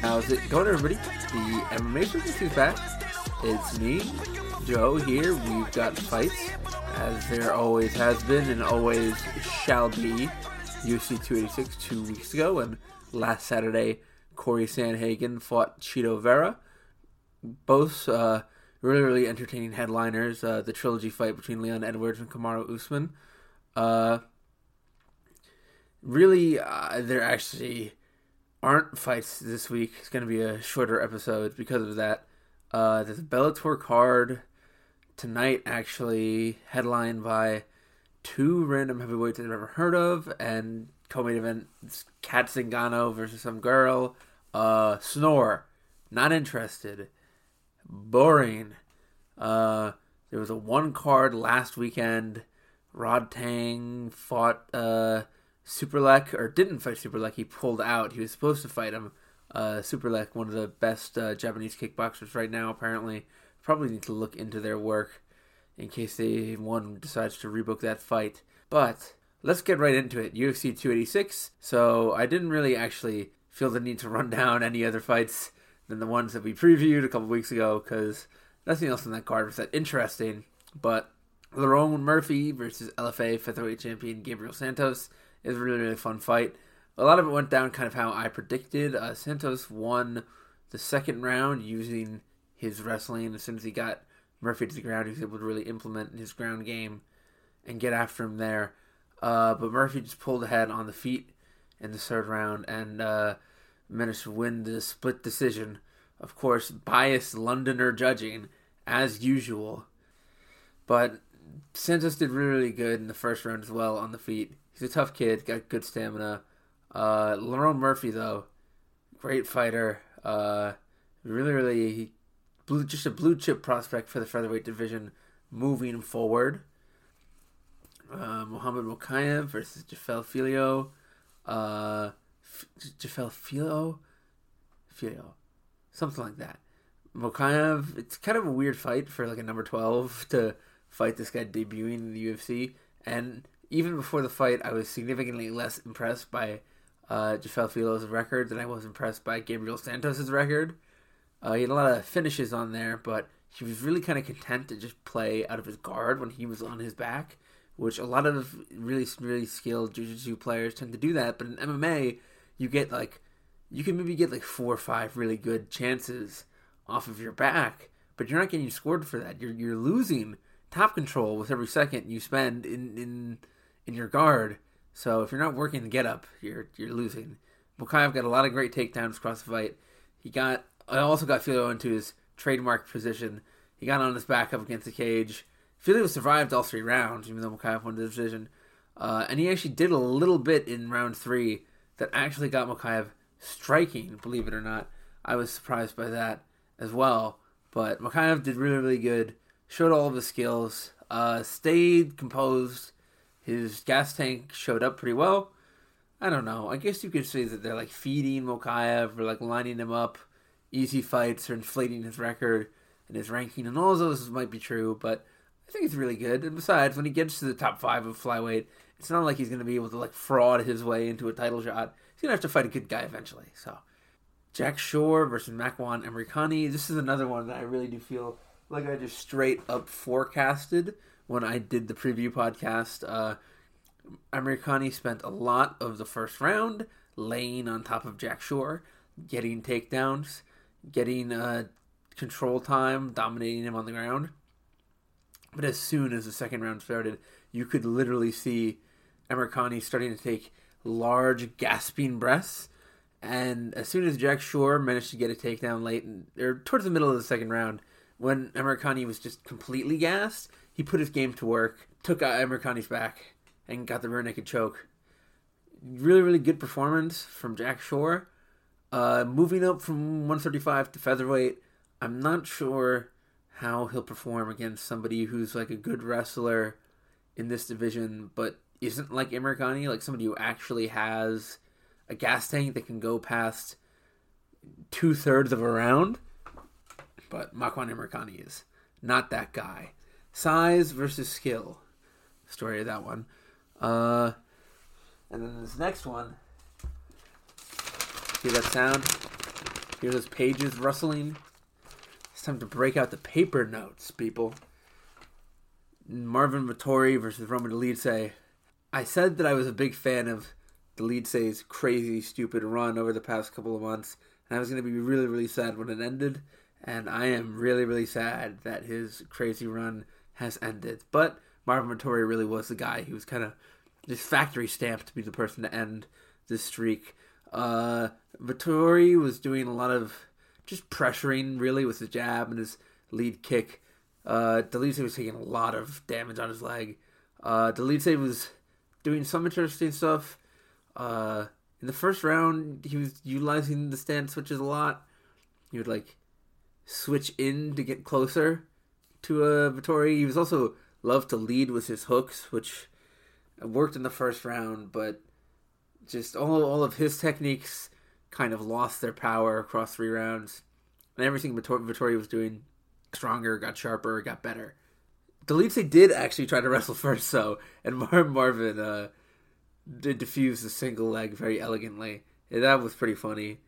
How's it going, everybody? The MMA Circus is back. It's me, Joe, here. We've got fights, as there always has been and always shall be. UFC 286 two weeks ago, and last Saturday, Corey Sandhagen fought Chito Vera. Both uh, really, really entertaining headliners. Uh, the trilogy fight between Leon Edwards and Kamaru Usman. Uh, really, uh, there actually aren't fights this week. It's going to be a shorter episode because of that. Uh, there's a Bellator card tonight, actually, headlined by two random heavyweights I've never heard of, and co-main event Cat Zingano versus some girl. Uh, Snore, not interested. Boring. Uh, there was a one card last weekend. Rodtang fought uh, Superlek, or didn't fight Superlek. He pulled out. He was supposed to fight him. Uh, Superlek, one of the best uh, Japanese kickboxers right now, apparently. Probably need to look into their work in case they one decides to rebook that fight. But let's get right into it. UFC 286. So I didn't really actually feel the need to run down any other fights than the ones that we previewed a couple weeks ago because nothing else in that card was that interesting. But Lerone Murphy versus LFA featherweight champion Gabriel Santos is a really really fun fight. A lot of it went down kind of how I predicted. Uh, Santos won the second round using his wrestling. As soon as he got Murphy to the ground, he was able to really implement his ground game and get after him there. Uh, but Murphy just pulled ahead on the feet in the third round and uh, managed to win the split decision. Of course, biased Londoner judging, as usual. But Santos did really, really good in the first round as well on the feet. He's a tough kid, got good stamina. Uh, Lerone Murphy, though, great fighter. Uh, really, really, blue, just a blue chip prospect for the featherweight division moving forward. Uh, Muhammad Mokaev versus Jafel Filho. Uh, Jafel Filho? Filho. Something like that. Mokaev, it's kind of a weird fight for like a number 12 to fight this guy debuting in the UFC. And even before the fight, I was significantly less impressed by uh, Jafel Filho's record than I was impressed by Gabriel Santos' record. Uh, he had a lot of finishes on there, but he was really kind of content to just play out of his guard when he was on his back, which a lot of really, really skilled jiu-jitsu players tend to do that. But in MMA, you get like, you can maybe get like four or five really good chances off of your back, but you're not getting scored for that. You're you're losing top control with every second you spend in in in your guard. So if you're not working the get up, you're you're losing. Mokaev got a lot of great takedowns across the fight. He got I also got Filho into his trademark position. He got on his back up against the cage. Filho survived all three rounds, even though Mokaev won the decision. Uh, and he actually did a little bit in round three that actually got Mokaev striking, believe it or not. I was surprised by that as well. But Mokaev did really, really good. Showed all of his skills. Uh, stayed composed. His gas tank showed up pretty well. I don't know. I guess you could say that they're like feeding Mokaev or like lining him up. Easy fights or inflating his record and his ranking, and all those might be true, but I think it's really good. And besides, when he gets to the top five of flyweight, it's not like he's going to be able to like fraud his way into a title shot. He's going to have to fight a good guy eventually. So, Jack Shore versus Makwan Amirkhani. This is another one that I really do feel like I just straight up forecasted when I did the preview podcast. Uh, Amirkhani spent a lot of the first round laying on top of Jack Shore, getting takedowns, getting uh, control time, dominating him on the ground. But as soon as the second round started, you could literally see Amirkhani starting to take large, gasping breaths. And as soon as Jack Shore managed to get a takedown late, or towards the middle of the second round, when Amirkhani was just completely gassed, he put his game to work, took out Amirkhani's back, and got the rear naked choke. Really, really good performance from Jack Shore. Uh, moving up from 135 to featherweight, I'm not sure how he'll perform against somebody who's like a good wrestler in this division, but isn't like Amirkhani, like somebody who actually has a gas tank that can go past two thirds of a round. But Makwan Amirkhani is not that guy. Size versus skill. Story of that one. Uh, and then this next one. See that sound? Hear those pages rustling? It's time to break out the paper notes, people. Marvin Vettori versus Roman Dolidze. I said that I was a big fan of Dolidze's crazy, stupid run over the past couple of months, and I was going to be really, really sad when it ended. And I am really, really sad that his crazy run has ended. But Marvin Vettori really was the guy. He was kind of just factory stamped to be the person to end this streak. Uh, Vettori was doing a lot of just pressuring, really, with his jab and his lead kick. Uh, Dolidze was taking a lot of damage on his leg. Uh, Dolidze was doing some interesting stuff. Uh, in the first round, he was utilizing the stand switches a lot. He would like switch in to get closer to uh, Vettori. He was also loved to lead with his hooks, which worked in the first round, but just all all of his techniques kind of lost their power across three rounds, and everything Vettori was doing stronger, got sharper, got better. Dolidze did actually try to wrestle first, though, and Mar- Marvin uh, did defuse the single leg very elegantly. And that was pretty funny.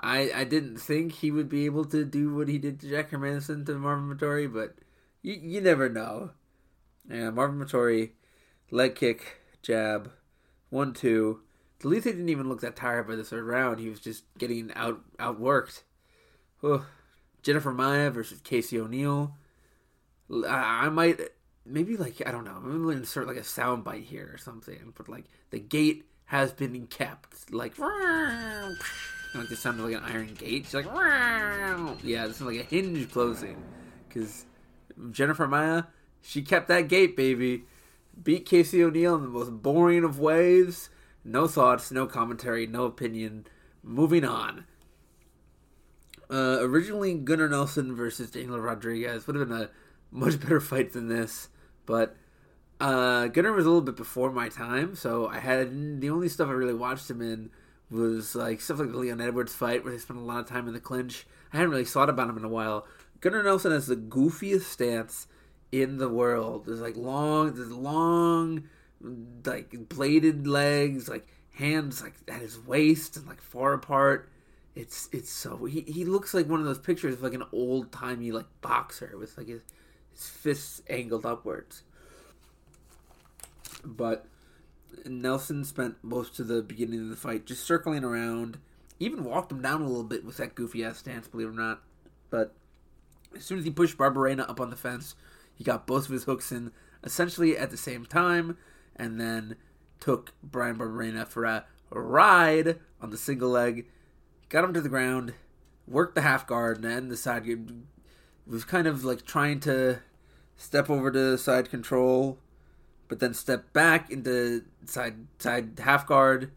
I I didn't think he would be able to do what he did to Jack Hermansson to Marvin Vettori, but you you never know. Yeah, Marvin Vettori, leg kick, jab, one two. Dolidze didn't even look that tired by the third round. He was just getting out outworked. Jennifer Maia versus Casey O'Neill. I, I might maybe like I don't know. I'm gonna insert like a sound bite here or something. But like the gate has been kept. Like like this sounded like an iron gate. She's like yeah, this is like a hinge closing because Jennifer Maia she kept that gate, baby. Beat Casey O'Neill in the most boring of ways. No thoughts, no commentary, no opinion. Moving on. Uh, originally, Gunnar Nelson versus Daniel Rodriguez would have been a much better fight than this, but uh, Gunnar was a little bit before my time, so I had the only stuff I really watched him in was like stuff like the Leon Edwards fight, where they spent a lot of time in the clinch. I hadn't really thought about him in a while. Gunnar Nelson has the goofiest stance in the world. There's like long, there's long, like bladed legs, like hands like at his waist and like far apart it's it's so he he looks like one of those pictures of like an old timey like boxer with like his his fists angled upwards. But Nelson spent most of the beginning of the fight just circling around, even walked him down a little bit with that goofy ass stance, believe it or not. But as soon as he pushed Barberena up on the fence, he got both of his hooks in essentially at the same time, and then took Bryan Barberena for a ride on the single leg got him to the ground, worked the half guard, and then the side was kind of like trying to step over to side control, but then step back into side side half guard,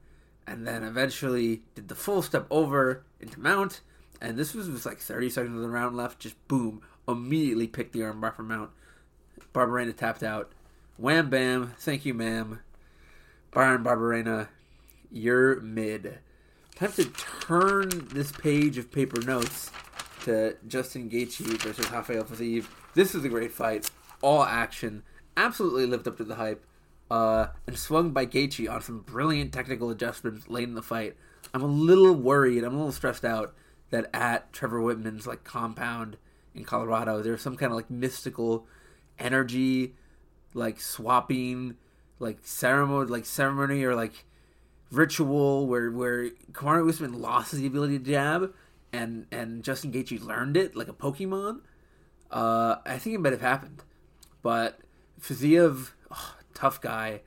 and then eventually did the full step over into mount. And this was, was like 30 seconds of the round left. Just boom, immediately picked the armbar from mount. Barberena tapped out. Wham bam, thank you, ma'am. Byron Barberena, you're mid. Time to turn this page of paper notes to Justin Gaethje versus Rafael Fiziev. This is a great fight. All action. Absolutely lived up to the hype. Uh, and swung by Gaethje on some brilliant technical adjustments late in the fight. I'm a little worried. I'm a little stressed out that at Trevor Wittman's like compound in Colorado, there's some kind of like mystical energy, like swapping, like ceremony, like ceremony or like ritual where where Kamaru Usman lost the ability to jab, and and Justin Gaethje learned it like a Pokemon. Uh, I think it might have happened, but Fiziev, oh, tough guy,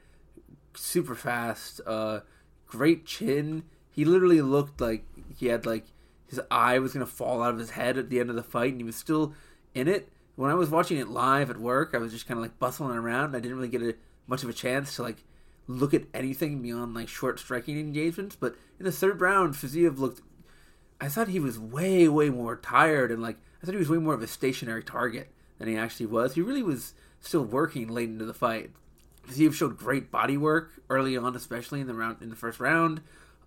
super fast, uh, great chin. He literally looked like he had like his eye was gonna fall out of his head at the end of the fight, and he was still in it. When I was watching it live at work, I was just kind of like bustling around. I didn't really get a, much of a chance to like look at anything beyond like short striking engagements. But in the third round, Fiziev looked. I thought he was way, way more tired, and like I thought he was way more of a stationary target than he actually was. He really was still working late into the fight. Fiziev showed great body work early on, especially in the round in the first round.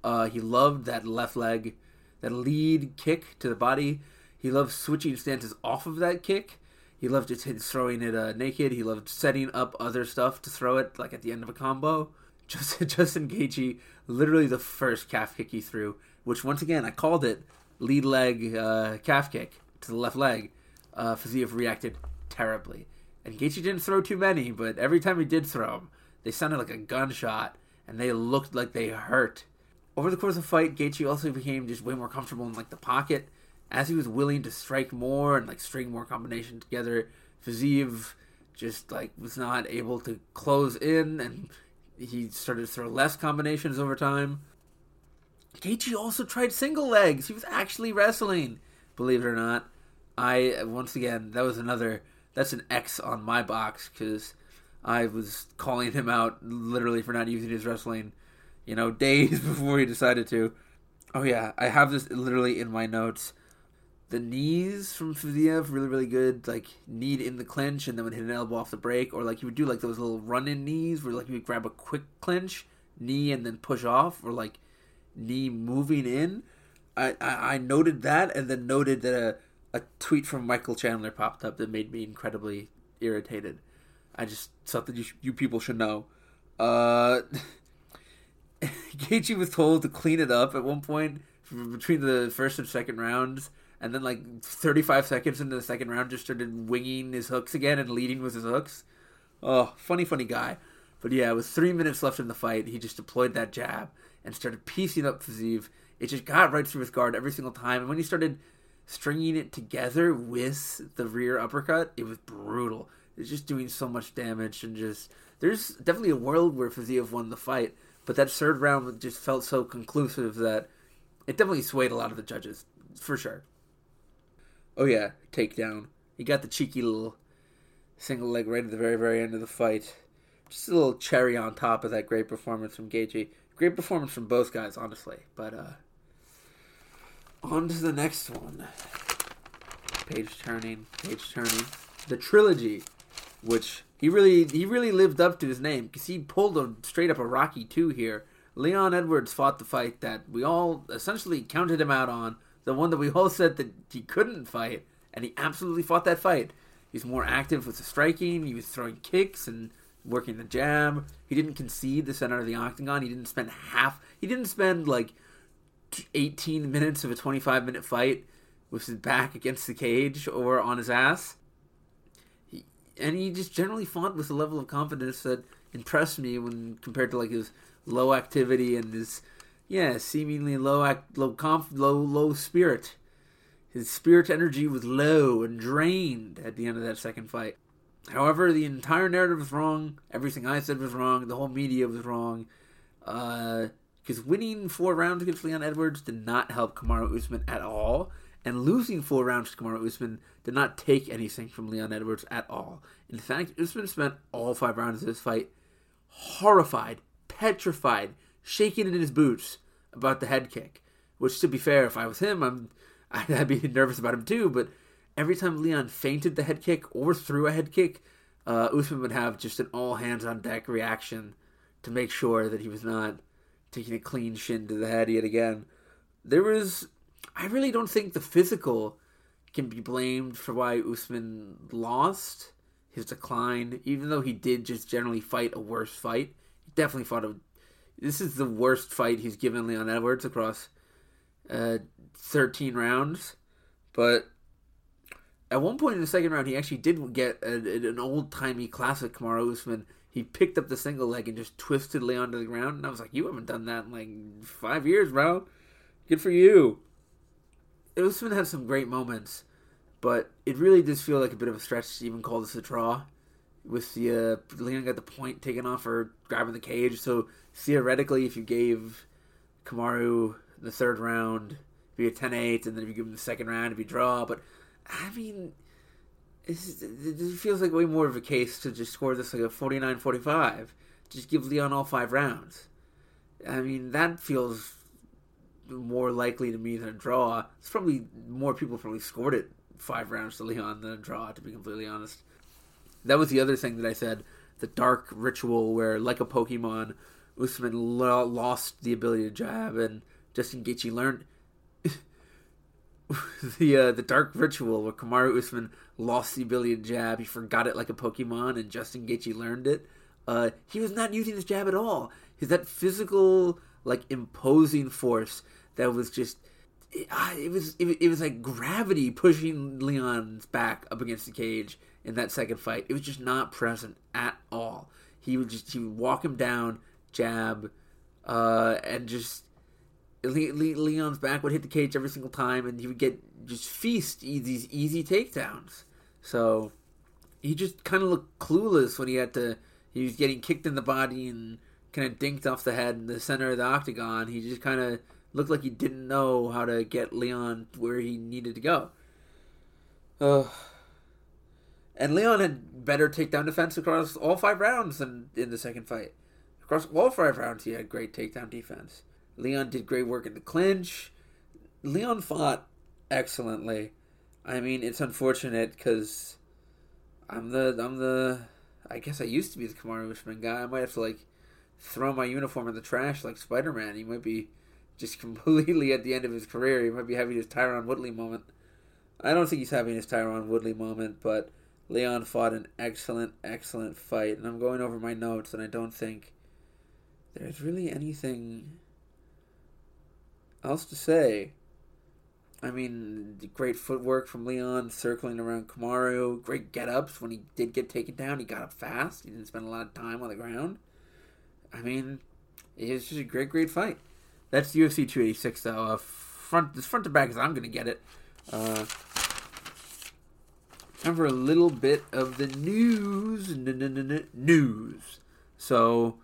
Uh, he loved that left leg, that lead kick to the body. He loved switching stances off of that kick. He loved just throwing it uh, naked. He loved setting up other stuff to throw it, like at the end of a combo. Just Justin Gaethje, literally the first calf kick he threw, which once again I called it lead leg uh, calf kick to the left leg, uh, Fiziev reacted terribly. And Gaethje didn't throw too many, but every time he did throw them, they sounded like a gunshot, and they looked like they hurt. Over the course of the fight, Gaethje also became just way more comfortable in like the pocket, as he was willing to strike more and like string more combinations together. Fiziev just like was not able to close in, and he started to throw less combinations over time. Gaethje also tried single legs. He was actually wrestling, believe it or not. I once again that was another that's an X on my box because I was calling him out literally for not using his wrestling, you know, days before he decided to. Oh yeah, I have this literally in my notes. The knees from Fiziev really really good. Like knee in the clinch and then would hit an elbow off the break, or like he would do like those little run in knees where like he would grab a quick clinch knee and then push off, or like knee moving in. I, I, I noted that and then noted that a, a tweet from Michael Chandler popped up that made me incredibly irritated. I just something you, you people should know. Uh, Gaethje was told to clean it up at one point between the first and second rounds, and then like 35 seconds into the second round, just started winging his hooks again and leading with his hooks. Oh, funny, funny guy. But yeah, with three minutes left in the fight, he just deployed that jab and started piecing up Fiziev. It just got right through his guard every single time. And when he started stringing it together with the rear uppercut, it was brutal. It's just doing so much damage and just there's definitely a world where Fiziev won the fight, but that third round just felt so conclusive that it definitely swayed a lot of the judges for sure. Oh yeah, takedown. He got the cheeky little single leg right at the very very end of the fight. Just a little cherry on top of that great performance from Gaethje. Great performance from both guys, honestly. But uh on to the next one. Page turning, page turning. The trilogy which he really he really lived up to his name because he pulled a straight up a Rocky two here. Leon Edwards fought the fight that we all essentially counted him out on, the one that we all said that he couldn't fight, and he absolutely fought that fight. He's more active with the striking. He was throwing kicks and working the jab. He didn't concede the center of the octagon. He didn't spend half. He didn't spend like 18 minutes of a 25 minute fight with his back against the cage or on his ass He, and he just generally fought with a level of confidence that impressed me when compared to like his low activity and his yeah seemingly low act low conf low low spirit. His spirit energy was low and drained at the end of that second fight. However, the entire narrative was wrong. Everything I said was wrong. The whole media was wrong. Uh, Because winning four rounds against Leon Edwards did not help Kamaru Usman at all and losing four rounds to Kamaru Usman did not take anything from Leon Edwards at all. In fact, Usman spent all five rounds of this fight horrified, petrified, shaking in his boots about the head kick. Which, to be fair, if I was him, I'm I'd be nervous about him too. But every time Leon feinted the head kick or threw a head kick, uh, Usman would have just an all hands on deck reaction to make sure that he was not taking a clean shin to the head yet again. There was I really don't think the physical can be blamed for why Usman lost his decline, even though he did just generally fight a worse fight. He definitely fought a. This is the worst fight he's given Leon Edwards across uh, 13 rounds. But at one point in the second round, he actually did get a, an old timey classic Kamaru Usman. He picked up the single leg and just twisted Leon to the ground. And I was like, you haven't done that in like five years, bro. Good for you. Usman had some great moments, but it really does feel like a bit of a stretch to even call this a draw. With the uh, Leon got the point taken off for grabbing the cage, so theoretically, if you gave Kamaru the third round, it'd be a 10-8, and then if you give him the second round, it'd be draw. But I mean, it feels like way more of a case to just score this like a 49-45. Just give Leon all five rounds. I mean, that feels more likely to me than a draw. It's probably more people probably scored it five rounds to Leon than a draw, to be completely honest. That was the other thing that I said. The dark ritual where, like a Pokemon, Usman lo- lost the ability to jab, and Justin Gaethje learned the uh, the dark ritual where Kamaru Usman lost the ability to jab. He forgot it like a Pokemon, and Justin Gaethje learned it. Uh, he was not using his jab at all. He's that physical, like imposing force that was just it, was it was like gravity pushing Leon's back up against the cage in that second fight. It was just not present at all. He would just he would walk him down, jab, uh, and just Le- Le- Leon's back would hit the cage every single time, and he would get just feast these easy takedowns. So he just kind of looked clueless when he had to. He was getting kicked in the body and kind of dinked off the head in the center of the octagon. He just kind of looked like he didn't know how to get Leon where he needed to go. Uh, and Leon had better takedown defense across all five rounds than in the second fight. Across all five rounds, he had great takedown defense. Leon did great work in the clinch. Leon fought excellently. I mean, it's unfortunate because I'm the I'm the I guess I used to be the Kamaru Usman guy. I might have to like throw my uniform in the trash like Spider Man. He might be just completely at the end of his career. He might be having his Tyron Woodley moment. I don't think he's having his Tyron Woodley moment, but Leon fought an excellent, excellent fight. And I'm going over my notes, and I don't think there's really anything else to say. I mean, great footwork from Leon circling around Kamaru. Great get ups when he did get taken down. He got up fast. He didn't spend a lot of time on the ground. I mean, it was just a great, great fight. That's UFC 286, though. Uh, front, this front to back as I'm going to get it. Uh, time for a little bit of the news. News. So,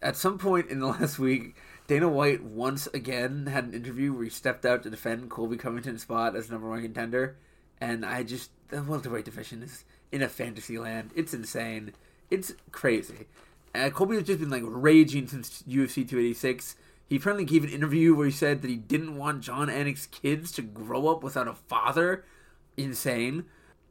at some point in the last week, Dana White once again had an interview where he stepped out to defend Colby Covington's spot as number one contender, and I just the welterweight division is in a fantasy land. It's insane. It's crazy. Uh, Colby has just been like raging since UFC 286. He apparently gave an interview where he said that he didn't want Jon Anik's kids to grow up without a father. Insane.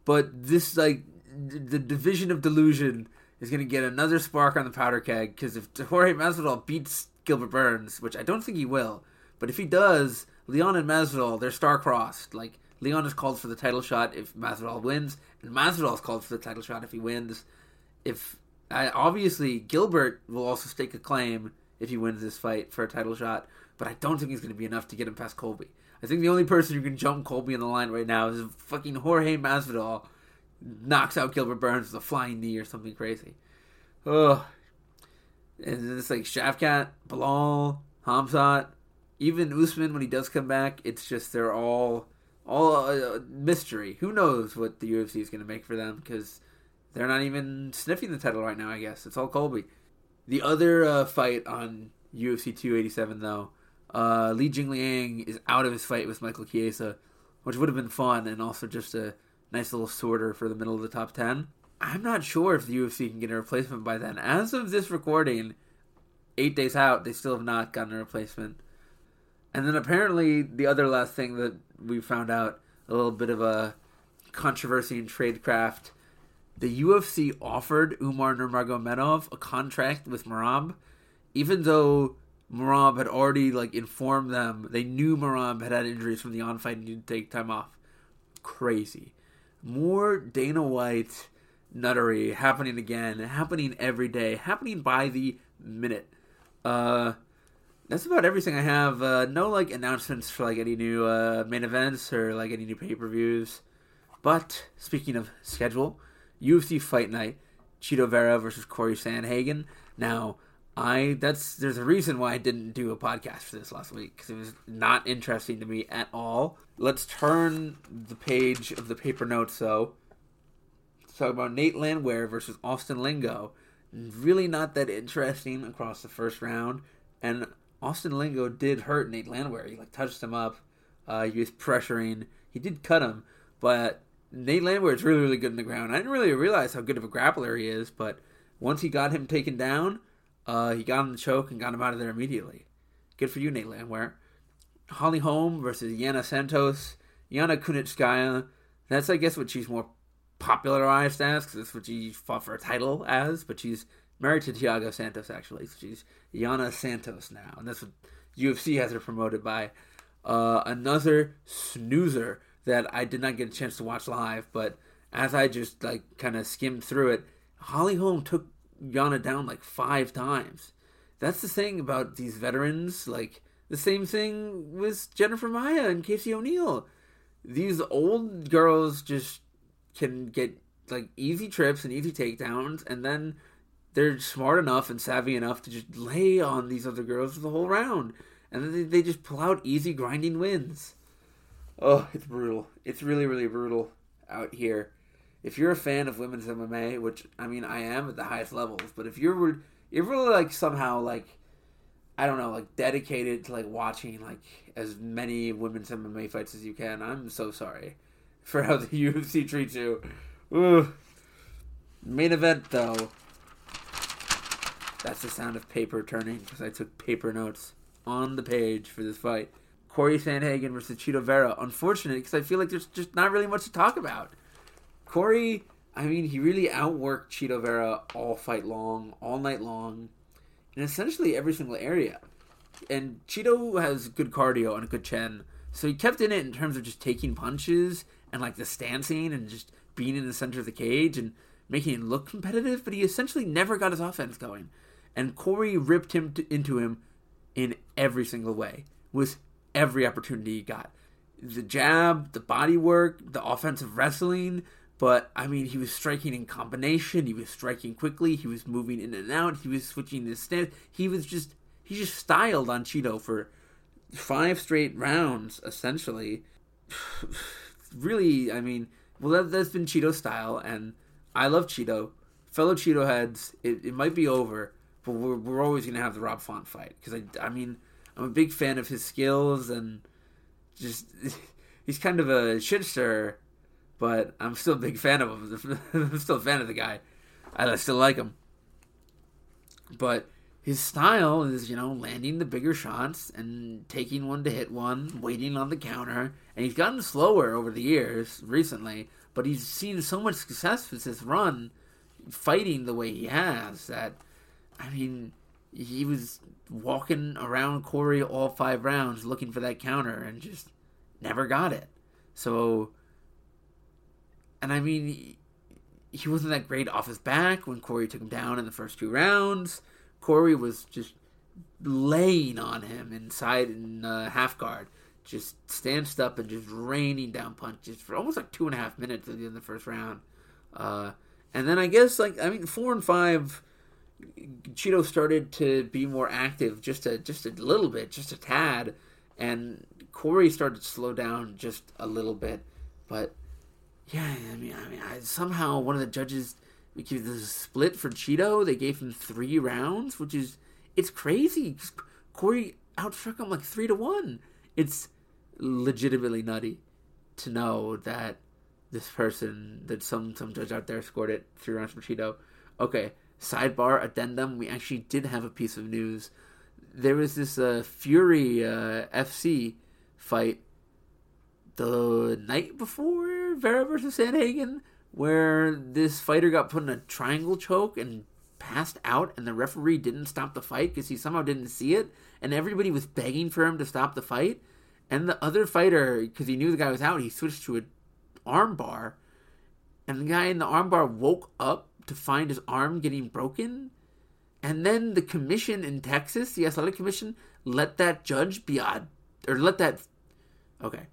But this like the division of delusion is going to get another spark on the powder keg because if Jorge Masvidal beats Gilbert Burns, which I don't think he will. But if he does, Leon and Masvidal, they're star-crossed. Like, Leon is called for the title shot if Masvidal wins, and Masvidal is called for the title shot if he wins. If obviously Gilbert will also stake a claim if he wins this fight for a title shot, but I don't think he's going to be enough to get him past Colby. I think the only person who can jump Colby in the line right now is fucking Jorge Masvidal knocks out Gilbert Burns with a flying knee or something crazy. Ugh, and it's like Shavkat, Belal, Hamzat, even Usman when he does come back. It's just they're all all uh, mystery. Who knows what the UFC is going to make for them because they're not even sniffing the title right now. I guess it's all Colby. The other uh, fight on UFC 287 though, uh, Li Jingliang is out of his fight with Michael Chiesa, which would have been fun and also just a nice little sorter for the middle of the top ten. I'm not sure if the UFC can get a replacement by then. As of this recording, eight days out, they still have not gotten a replacement. And then apparently, the other last thing that we found out, a little bit of a controversy in tradecraft, the UFC offered Umar Nurmagomedov a contract with Merab, even though Merab had already like informed them they knew Merab had had injuries from the on-fight and needed to take time off. Crazy. More Dana White nuttery happening again, happening every day, happening by the minute. Uh, that's about everything I have. Uh, no like announcements for like any new uh, main events or like any new pay per views. But speaking of schedule, UFC Fight Night, Chito Vera versus Corey Sandhagen. Now, I that's there's a reason why I didn't do a podcast for this last week because it was not interesting to me at all. Let's turn the page of the paper notes though talk about Nate Landwehr versus Austin Lingo. Really not that interesting across the first round. And Austin Lingo did hurt Nate Landwehr. He like touched him up. Uh, he was pressuring. He did cut him, but Nate Landwehr is really really good in the ground. I didn't really realize how good of a grappler he is, but once he got him taken down, uh, he got him the choke and got him out of there immediately. Good for you, Nate Landwehr. Holly Holm versus Yana Santos. Yana Kunitskaya. That's I guess what she's more popularized as because that's what she fought for a title as. But she's married to Thiago Santos actually, so she's Yana Santos now, and that's what UFC has her promoted by. Uh, another snoozer that I did not get a chance to watch live, but as I just like kind of skimmed through it, Holly Holm took Yana down like five times. That's the thing about these veterans, like The same thing with Jennifer Maia and Casey O'Neill. These old girls just can get like easy trips and easy takedowns, and then they're smart enough and savvy enough to just lay on these other girls the whole round, and then they, they just pull out easy grinding wins. Oh, it's brutal. It's really, really brutal out here. If you're a fan of women's MMA, which I mean I am at the highest levels, but if you're if you're really like somehow like I don't know, like dedicated to like watching like as many women's MMA fights as you can, I'm so sorry for how the UFC treats you. Ugh. Main event though. That's the sound of paper turning because I took paper notes on the page for this fight. Corey Sandhagen versus Chito Vera. Unfortunate because I feel like there's just not really much to talk about. Corey, I mean, he really outworked Chito Vera all fight long, all night long, in essentially every single area. And Chito has good cardio and a good chin, so he kept in it in terms of just taking punches and like the stancing and just being in the center of the cage and making it look competitive. But he essentially never got his offense going, and Corey ripped him to, into him in every single way with every opportunity he got. The jab, the body work, the offensive wrestling, but I mean, he was striking in combination. He was striking quickly. He was moving in and out. He was switching his stance. He was just he just styled on Chito for five straight rounds, essentially. really, I mean, well, that, has been Chito style, and I love Chito. Fellow Chito heads, it, it might be over, but we're, we're always gonna have the Rob Font fight because I, I mean, I'm a big fan of his skills and just he's kind of a shitster, but I'm still a big fan of him. I'm still a fan of the guy. I still like him. But his style is, you know, landing the bigger shots and taking one to hit one, waiting on the counter. And he's gotten slower over the years recently, but he's seen so much success with his run fighting the way he has that, I mean, he was walking around Corey all five rounds looking for that counter and just never got it. So and I mean, he wasn't that great off his back when Corey took him down in the first two rounds. Corey was just laying on him inside in uh, half guard, just stanced up and just raining down punches for almost like two and a half minutes at the end of the first round. Uh, and then I guess like I mean four and five, Chito started to be more active just a just a little bit, just a tad, and Corey started to slow down just a little bit, but yeah, I mean, I mean, I, somehow one of the judges gave the split for Chito. They gave him three rounds, which is it's crazy. Corey outstruck him like three to one. It's legitimately nutty to know that this person, that some some judge out there scored it three rounds for Chito. Okay, sidebar addendum. We actually did have a piece of news. There was this uh, Fury uh, FC fight the night before Vera versus Sandhagen, where this fighter got put in a triangle choke and passed out, and the referee didn't stop the fight because he somehow didn't see it, and everybody was begging for him to stop the fight. And the other fighter, because he knew the guy was out, he switched to an armbar, and the guy in the armbar woke up to find his arm getting broken. And then the commission in Texas, the athletic commission, let that judge be odd, or let that. Okay,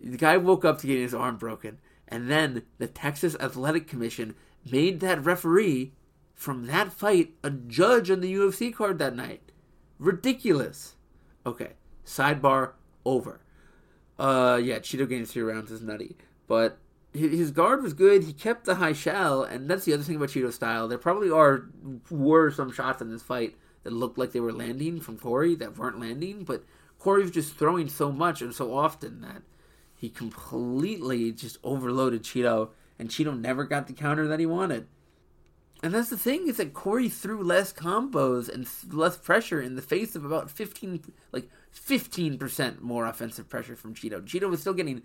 the guy woke up to getting his arm broken, and then the Texas Athletic Commission made that referee from that fight a judge on the UFC card that night. Ridiculous. Okay, sidebar over. Uh, yeah, Chito getting three rounds is nutty, but his guard was good. He kept the high shell, and that's the other thing about Chito's style. There probably are were some shots in this fight that looked like they were landing from Corey that weren't landing, but Corey was just throwing so much and so often that he completely just overloaded Chito, and Chito never got the counter that he wanted. And that's the thing is that Corey threw less combos and less pressure in the face of about fifteen, like fifteen percent more offensive pressure from Chito. Chito was still getting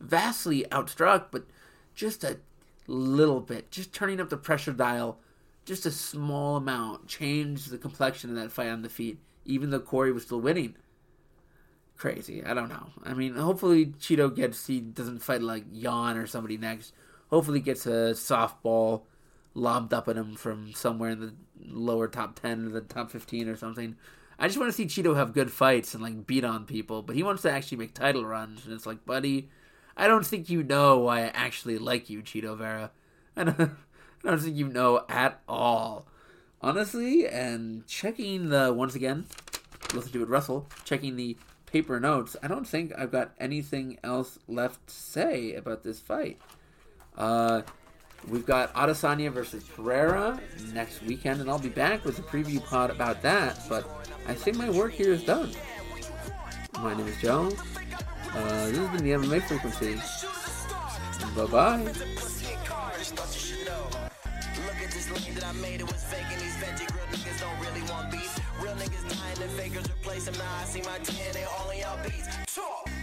vastly outstruck, but just a little bit, just turning up the pressure dial, just a small amount, changed the complexion of that fight on the feet. Even though Corey was still winning crazy. I don't know. I mean, hopefully Chito gets he doesn't fight like Yan or somebody next. Hopefully gets a softball lobbed up at him from somewhere in the lower top ten or the top fifteen or something. I just want to see Chito have good fights and like beat on people, but he wants to actually make title runs, and it's like, buddy, I don't think you know why I actually like you, Chito Vera. I don't, I don't think you know at all, honestly. And checking the once again, listen to it, Russell. Checking the paper notes. I don't think I've got anything else left to say about this fight. Uh, we've got Adesanya versus Pereira next weekend, and I'll be back with a preview pod about that. But I think my work here is done. My name is Joe. Uh, this has been the MMA frequency. Bye bye. place. And now see my 10, they all in y'all beats. Talk.